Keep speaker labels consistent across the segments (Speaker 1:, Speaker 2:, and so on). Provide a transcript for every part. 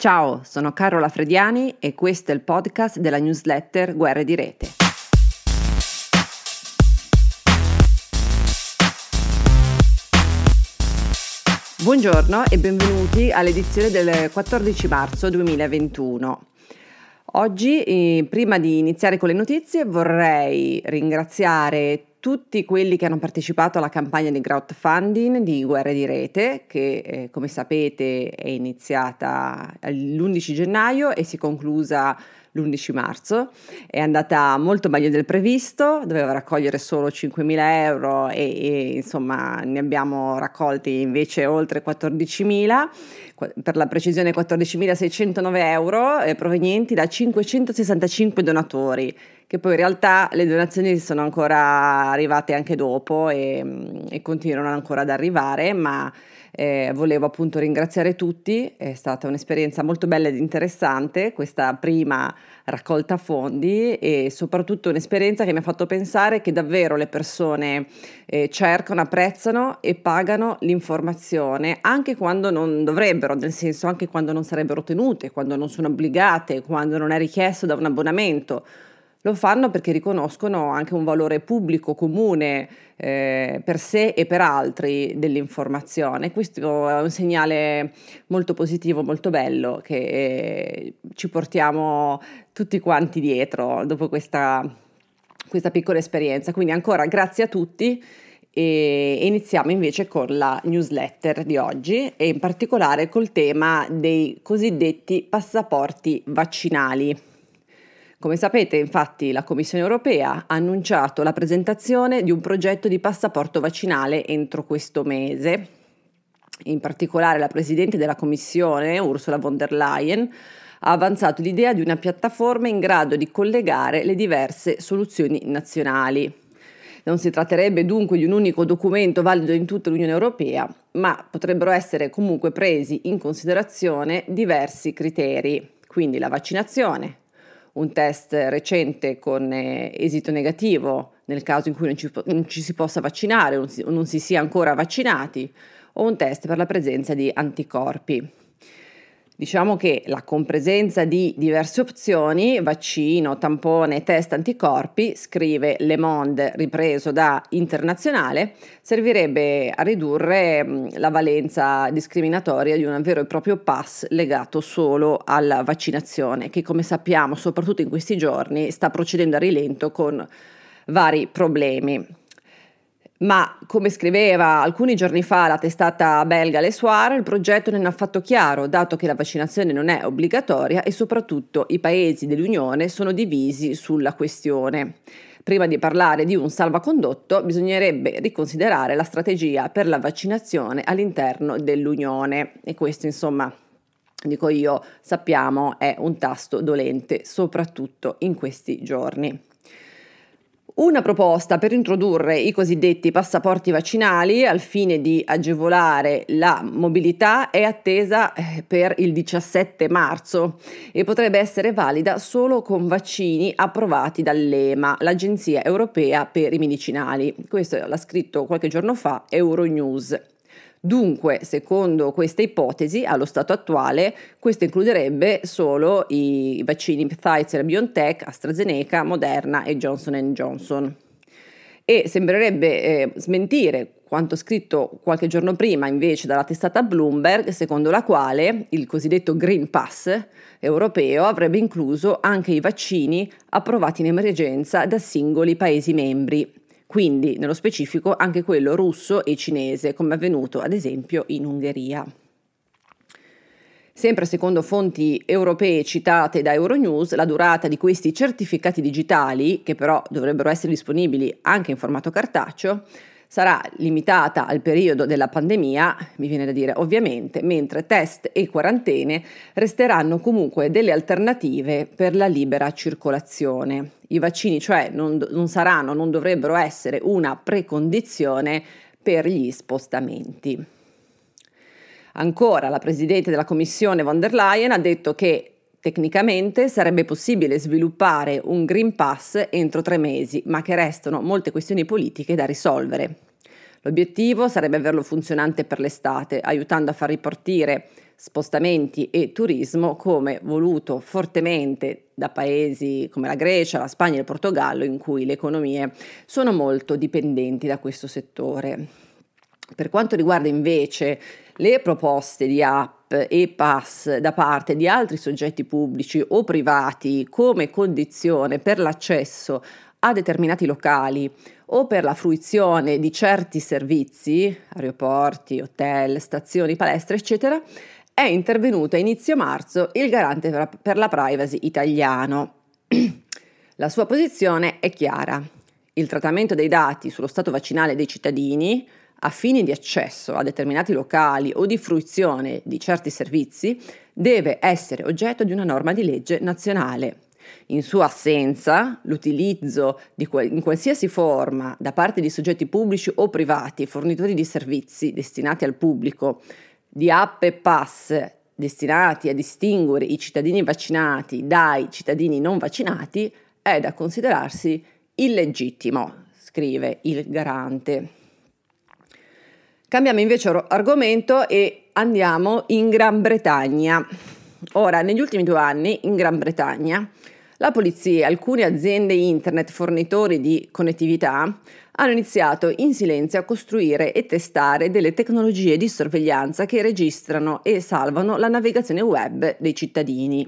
Speaker 1: Ciao, sono Carola Frediani e questo è il podcast della newsletter Guerre di Rete. Buongiorno e benvenuti all'edizione del 14 marzo 2021. Oggi, eh, prima di iniziare con le notizie, vorrei ringraziare tutti quelli che hanno partecipato alla campagna di crowdfunding di Guerre di Rete, che eh, come sapete è iniziata l'11 gennaio e si è conclusa l'11 marzo. È andata molto meglio del previsto, doveva raccogliere solo 5.000 euro e, e insomma ne abbiamo raccolti invece oltre 14.000, per la precisione 14.609 euro eh, provenienti da 565 donatori che poi in realtà le donazioni sono ancora arrivate anche dopo e, e continuano ancora ad arrivare, ma eh, volevo appunto ringraziare tutti, è stata un'esperienza molto bella ed interessante questa prima raccolta fondi e soprattutto un'esperienza che mi ha fatto pensare che davvero le persone eh, cercano, apprezzano e pagano l'informazione anche quando non dovrebbero, nel senso anche quando non sarebbero tenute, quando non sono obbligate, quando non è richiesto da un abbonamento lo fanno perché riconoscono anche un valore pubblico comune eh, per sé e per altri dell'informazione. Questo è un segnale molto positivo, molto bello che eh, ci portiamo tutti quanti dietro dopo questa, questa piccola esperienza. Quindi ancora grazie a tutti e iniziamo invece con la newsletter di oggi e in particolare col tema dei cosiddetti passaporti vaccinali. Come sapete, infatti, la Commissione europea ha annunciato la presentazione di un progetto di passaporto vaccinale entro questo mese. In particolare la Presidente della Commissione, Ursula von der Leyen, ha avanzato l'idea di una piattaforma in grado di collegare le diverse soluzioni nazionali. Non si tratterebbe dunque di un unico documento valido in tutta l'Unione Europea, ma potrebbero essere comunque presi in considerazione diversi criteri, quindi la vaccinazione, un test recente con eh, esito negativo nel caso in cui non ci, non ci si possa vaccinare o non si, non si sia ancora vaccinati, o un test per la presenza di anticorpi. Diciamo che la compresenza di diverse opzioni, vaccino, tampone, test anticorpi, scrive Le Monde ripreso da Internazionale, servirebbe a ridurre la valenza discriminatoria di un vero e proprio pass legato solo alla vaccinazione, che come sappiamo, soprattutto in questi giorni, sta procedendo a rilento con vari problemi. Ma, come scriveva alcuni giorni fa la testata belga Le Soir, il progetto non è affatto chiaro, dato che la vaccinazione non è obbligatoria e soprattutto i paesi dell'Unione sono divisi sulla questione. Prima di parlare di un salvacondotto, bisognerebbe riconsiderare la strategia per la vaccinazione all'interno dell'Unione. E questo, insomma, dico io, sappiamo è un tasto dolente, soprattutto in questi giorni. Una proposta per introdurre i cosiddetti passaporti vaccinali al fine di agevolare la mobilità è attesa eh, per il 17 marzo e potrebbe essere valida solo con vaccini approvati dall'EMA, l'Agenzia Europea per i Medicinali. Questo l'ha scritto qualche giorno fa Euronews. Dunque, secondo questa ipotesi, allo stato attuale, questo includerebbe solo i vaccini Pfizer, BioNTech, AstraZeneca, Moderna e Johnson Johnson. E sembrerebbe eh, smentire quanto scritto qualche giorno prima invece dalla testata Bloomberg, secondo la quale il cosiddetto Green Pass europeo avrebbe incluso anche i vaccini approvati in emergenza da singoli Paesi membri, quindi nello specifico anche quello russo e cinese, come avvenuto ad esempio in Ungheria. Sempre secondo fonti europee citate da Euronews, la durata di questi certificati digitali, che però dovrebbero essere disponibili anche in formato cartaceo, sarà limitata al periodo della pandemia, mi viene da dire ovviamente, mentre test e quarantene resteranno comunque delle alternative per la libera circolazione. I vaccini cioè non, non saranno, non dovrebbero essere una precondizione per gli spostamenti. Ancora la Presidente della Commissione von der Leyen ha detto che Tecnicamente sarebbe possibile sviluppare un Green Pass entro tre mesi, ma che restano molte questioni politiche da risolvere. L'obiettivo sarebbe averlo funzionante per l'estate, aiutando a far ripartire spostamenti e turismo come voluto fortemente da paesi come la Grecia, la Spagna e il Portogallo in cui le economie sono molto dipendenti da questo settore. Per quanto riguarda invece le proposte di app e pass da parte di altri soggetti pubblici o privati come condizione per l'accesso a determinati locali o per la fruizione di certi servizi, aeroporti, hotel, stazioni, palestre, eccetera, è intervenuto a inizio marzo il garante per la privacy italiano. La sua posizione è chiara. Il trattamento dei dati sullo stato vaccinale dei cittadini a fini di accesso a determinati locali o di fruizione di certi servizi deve essere oggetto di una norma di legge nazionale. In sua assenza, l'utilizzo que- in qualsiasi forma da parte di soggetti pubblici o privati, fornitori di servizi destinati al pubblico, di app e pass destinati a distinguere i cittadini vaccinati dai cittadini non vaccinati è da considerarsi illegittimo, scrive il garante. Cambiamo invece argomento e andiamo in Gran Bretagna. Ora, negli ultimi due anni in Gran Bretagna la polizia e alcune aziende internet fornitori di connettività hanno iniziato in silenzio a costruire e testare delle tecnologie di sorveglianza che registrano e salvano la navigazione web dei cittadini.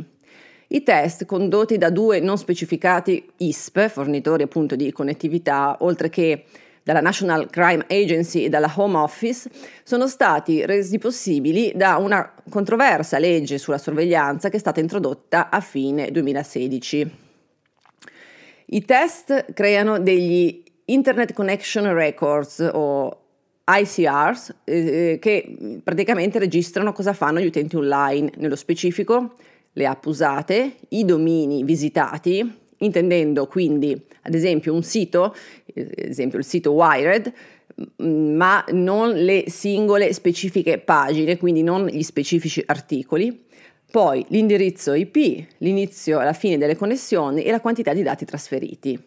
Speaker 1: I test condotti da due non specificati ISP, fornitori appunto di connettività, oltre che dalla National Crime Agency e dalla Home Office sono stati resi possibili da una controversa legge sulla sorveglianza che è stata introdotta a fine 2016. I test creano degli Internet Connection Records o ICRs eh, che praticamente registrano cosa fanno gli utenti online, nello specifico le app usate, i domini visitati, intendendo quindi ad esempio un sito, ad esempio il sito Wired, ma non le singole specifiche pagine, quindi non gli specifici articoli. Poi l'indirizzo IP, l'inizio e la fine delle connessioni e la quantità di dati trasferiti.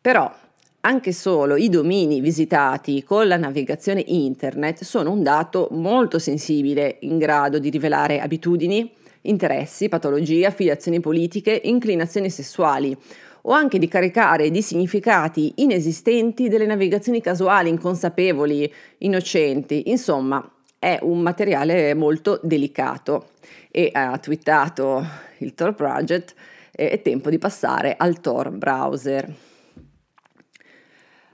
Speaker 1: Però anche solo i domini visitati con la navigazione internet sono un dato molto sensibile in grado di rivelare abitudini, interessi, patologie, affiliazioni politiche, inclinazioni sessuali o anche di caricare di significati inesistenti delle navigazioni casuali, inconsapevoli, innocenti. Insomma, è un materiale molto delicato e ha twittato il Tor Project è tempo di passare al Tor browser.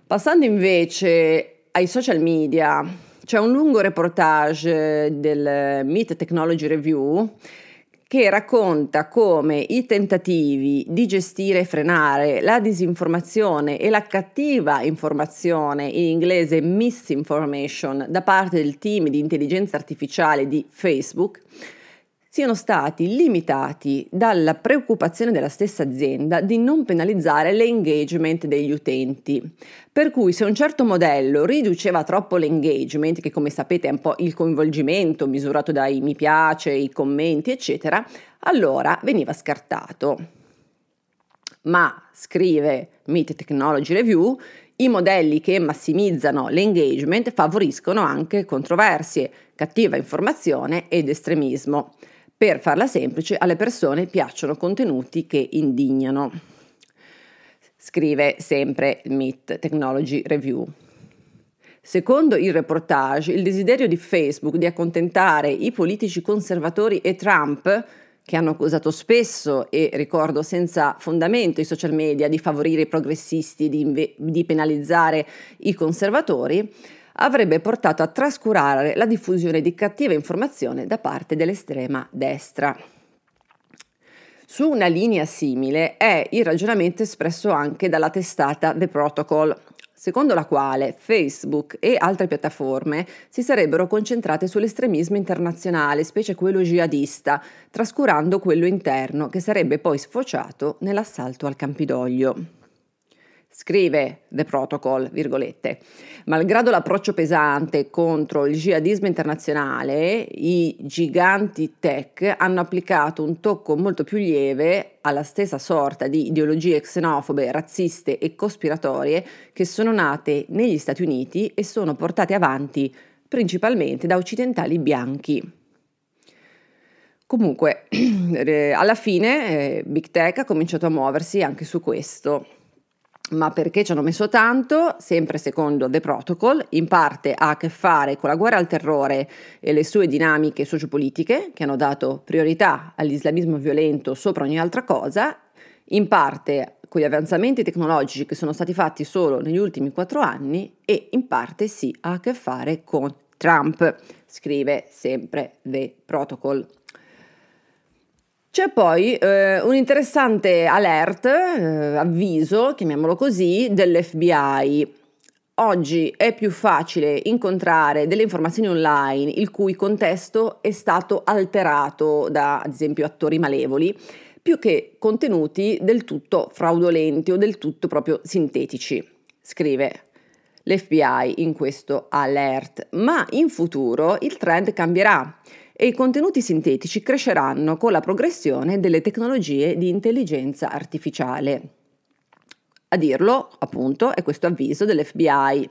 Speaker 1: Passando invece ai social media, c'è un lungo reportage del Meet Technology Review che racconta come i tentativi di gestire e frenare la disinformazione e la cattiva informazione, in inglese misinformation, da parte del team di intelligenza artificiale di Facebook, siano stati limitati dalla preoccupazione della stessa azienda di non penalizzare l'engagement degli utenti. Per cui se un certo modello riduceva troppo l'engagement, che come sapete è un po' il coinvolgimento misurato dai mi piace, i commenti, eccetera, allora veniva scartato. Ma, scrive Meet Technology Review, i modelli che massimizzano l'engagement favoriscono anche controversie, cattiva informazione ed estremismo. Per farla semplice, alle persone piacciono contenuti che indignano. Scrive sempre il MIT Technology Review. Secondo il reportage, il desiderio di Facebook di accontentare i politici conservatori e Trump, che hanno accusato spesso e ricordo senza fondamento i social media di favorire i progressisti, di, inve- di penalizzare i conservatori, avrebbe portato a trascurare la diffusione di cattiva informazione da parte dell'estrema destra. Su una linea simile è il ragionamento espresso anche dalla testata The Protocol, secondo la quale Facebook e altre piattaforme si sarebbero concentrate sull'estremismo internazionale, specie quello jihadista, trascurando quello interno, che sarebbe poi sfociato nell'assalto al Campidoglio. Scrive The Protocol, virgolette, malgrado l'approccio pesante contro il jihadismo internazionale, i giganti tech hanno applicato un tocco molto più lieve alla stessa sorta di ideologie xenofobe, razziste e cospiratorie che sono nate negli Stati Uniti e sono portate avanti principalmente da occidentali bianchi. Comunque, alla fine eh, Big Tech ha cominciato a muoversi anche su questo. Ma perché ci hanno messo tanto? Sempre secondo The Protocol, in parte ha a che fare con la guerra al terrore e le sue dinamiche sociopolitiche, che hanno dato priorità all'islamismo violento sopra ogni altra cosa, in parte con gli avanzamenti tecnologici che sono stati fatti solo negli ultimi quattro anni e in parte sì ha a che fare con Trump, scrive sempre The Protocol. C'è poi eh, un interessante alert, eh, avviso, chiamiamolo così, dell'FBI. Oggi è più facile incontrare delle informazioni online il cui contesto è stato alterato da, ad esempio, attori malevoli, più che contenuti del tutto fraudolenti o del tutto proprio sintetici, scrive l'FBI in questo alert. Ma in futuro il trend cambierà e i contenuti sintetici cresceranno con la progressione delle tecnologie di intelligenza artificiale. A dirlo, appunto, è questo avviso dell'FBI,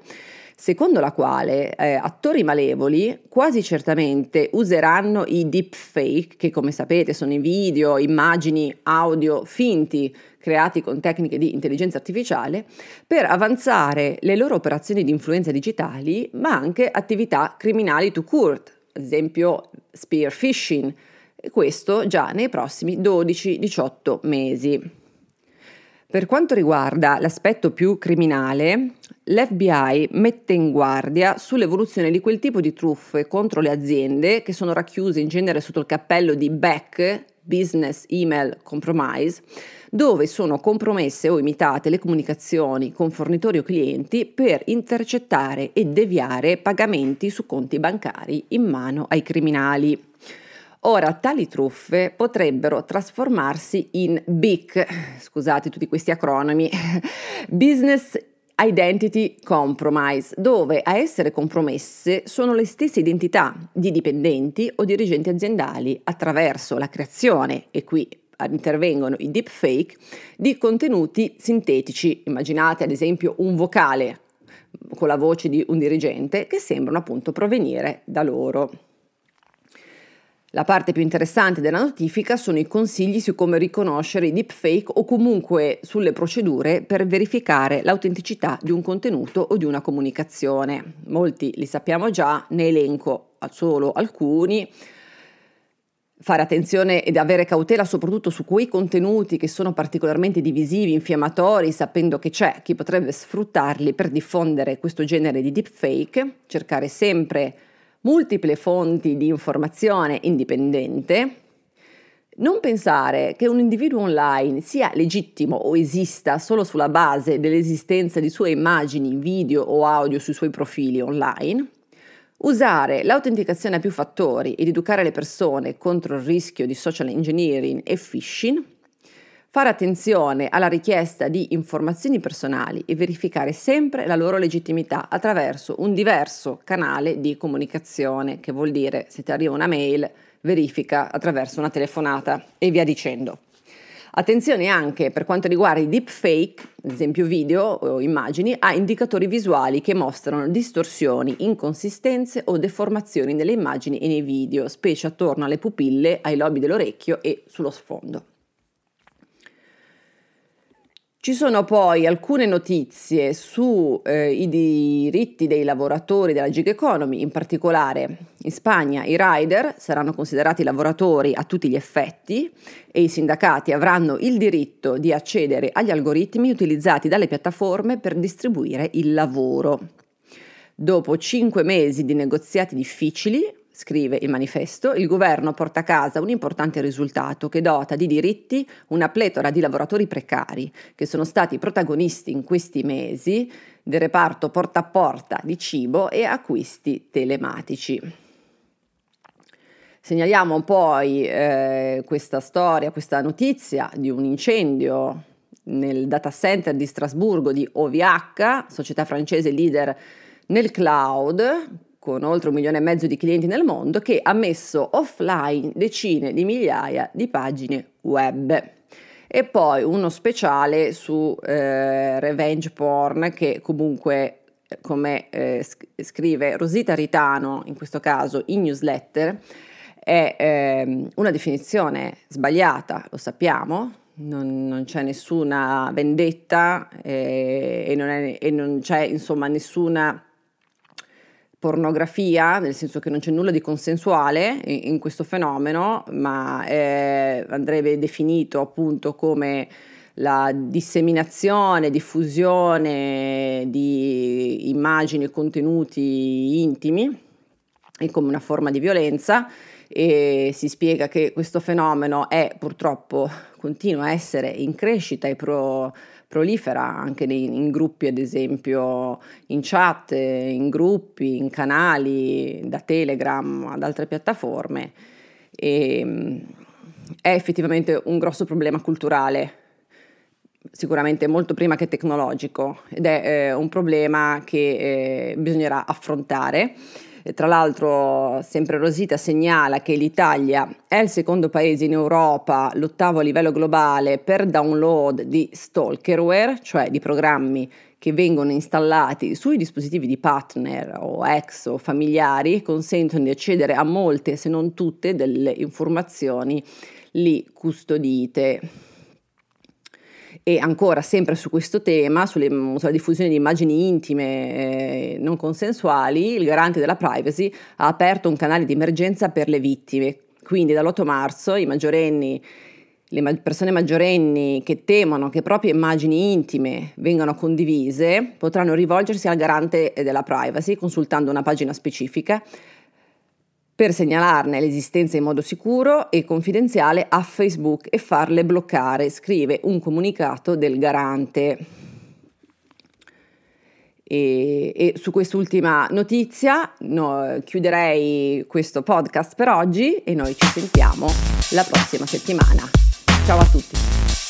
Speaker 1: secondo la quale eh, attori malevoli quasi certamente useranno i deepfake, che come sapete sono i video, immagini, audio finti creati con tecniche di intelligenza artificiale, per avanzare le loro operazioni di influenza digitali, ma anche attività criminali to court, ad esempio spear phishing, e questo già nei prossimi 12-18 mesi. Per quanto riguarda l'aspetto più criminale, l'FBI mette in guardia sull'evoluzione di quel tipo di truffe contro le aziende che sono racchiuse in genere sotto il cappello di BEC, Business Email Compromise, dove sono compromesse o imitate le comunicazioni con fornitori o clienti per intercettare e deviare pagamenti su conti bancari in mano ai criminali. Ora, tali truffe potrebbero trasformarsi in BIC, scusate tutti questi acronimi, Business Identity Compromise, dove a essere compromesse sono le stesse identità di dipendenti o dirigenti aziendali attraverso la creazione, e qui intervengono i deepfake, di contenuti sintetici. Immaginate ad esempio un vocale con la voce di un dirigente che sembrano appunto provenire da loro. La parte più interessante della notifica sono i consigli su come riconoscere i deepfake o comunque sulle procedure per verificare l'autenticità di un contenuto o di una comunicazione. Molti li sappiamo già, ne elenco solo alcuni fare attenzione ed avere cautela soprattutto su quei contenuti che sono particolarmente divisivi, infiammatori, sapendo che c'è chi potrebbe sfruttarli per diffondere questo genere di deepfake, cercare sempre multiple fonti di informazione indipendente, non pensare che un individuo online sia legittimo o esista solo sulla base dell'esistenza di sue immagini, video o audio sui suoi profili online, Usare l'autenticazione a più fattori ed educare le persone contro il rischio di social engineering e phishing. Fare attenzione alla richiesta di informazioni personali e verificare sempre la loro legittimità attraverso un diverso canale di comunicazione, che vuol dire se ti arriva una mail, verifica attraverso una telefonata e via dicendo. Attenzione anche per quanto riguarda i deepfake, ad esempio video o immagini, a indicatori visuali che mostrano distorsioni, inconsistenze o deformazioni nelle immagini e nei video, specie attorno alle pupille, ai lobi dell'orecchio e sullo sfondo. Ci sono poi alcune notizie sui eh, diritti dei lavoratori della gig economy, in particolare in Spagna i rider saranno considerati lavoratori a tutti gli effetti e i sindacati avranno il diritto di accedere agli algoritmi utilizzati dalle piattaforme per distribuire il lavoro. Dopo cinque mesi di negoziati difficili, scrive il manifesto, il governo porta a casa un importante risultato che dota di diritti una pletora di lavoratori precari che sono stati protagonisti in questi mesi del reparto porta a porta di cibo e acquisti telematici. Segnaliamo poi eh, questa storia, questa notizia di un incendio nel data center di Strasburgo di OVH, società francese leader nel cloud, con oltre un milione e mezzo di clienti nel mondo, che ha messo offline decine di migliaia di pagine web. E poi uno speciale su eh, revenge porn che comunque, come eh, scrive Rosita Ritano, in questo caso in newsletter, è eh, una definizione sbagliata, lo sappiamo, non, non c'è nessuna vendetta eh, e, non è, e non c'è insomma nessuna pornografia, nel senso che non c'è nulla di consensuale in, in questo fenomeno, ma eh, andrebbe definito appunto come la disseminazione, diffusione di immagini e contenuti intimi e come una forma di violenza e si spiega che questo fenomeno è purtroppo continua a essere in crescita e pro, prolifera anche nei, in gruppi, ad esempio in chat, in gruppi, in canali, da Telegram ad altre piattaforme. E, è effettivamente un grosso problema culturale sicuramente molto prima che tecnologico ed è eh, un problema che eh, bisognerà affrontare. E tra l'altro, sempre Rosita segnala che l'Italia è il secondo paese in Europa, l'ottavo a livello globale per download di stalkerware, cioè di programmi che vengono installati sui dispositivi di partner o ex o familiari, consentono di accedere a molte, se non tutte, delle informazioni lì custodite. E ancora sempre su questo tema, sulle, sulla diffusione di immagini intime eh, non consensuali, il garante della privacy ha aperto un canale di emergenza per le vittime. Quindi dall'8 marzo i maggiorenni le persone maggiorenni che temono che proprie immagini intime vengano condivise potranno rivolgersi al garante della privacy consultando una pagina specifica per segnalarne l'esistenza in modo sicuro e confidenziale a Facebook e farle bloccare, scrive un comunicato del garante. E, e su quest'ultima notizia no, chiuderei questo podcast per oggi e noi ci sentiamo la prossima settimana. Ciao a tutti!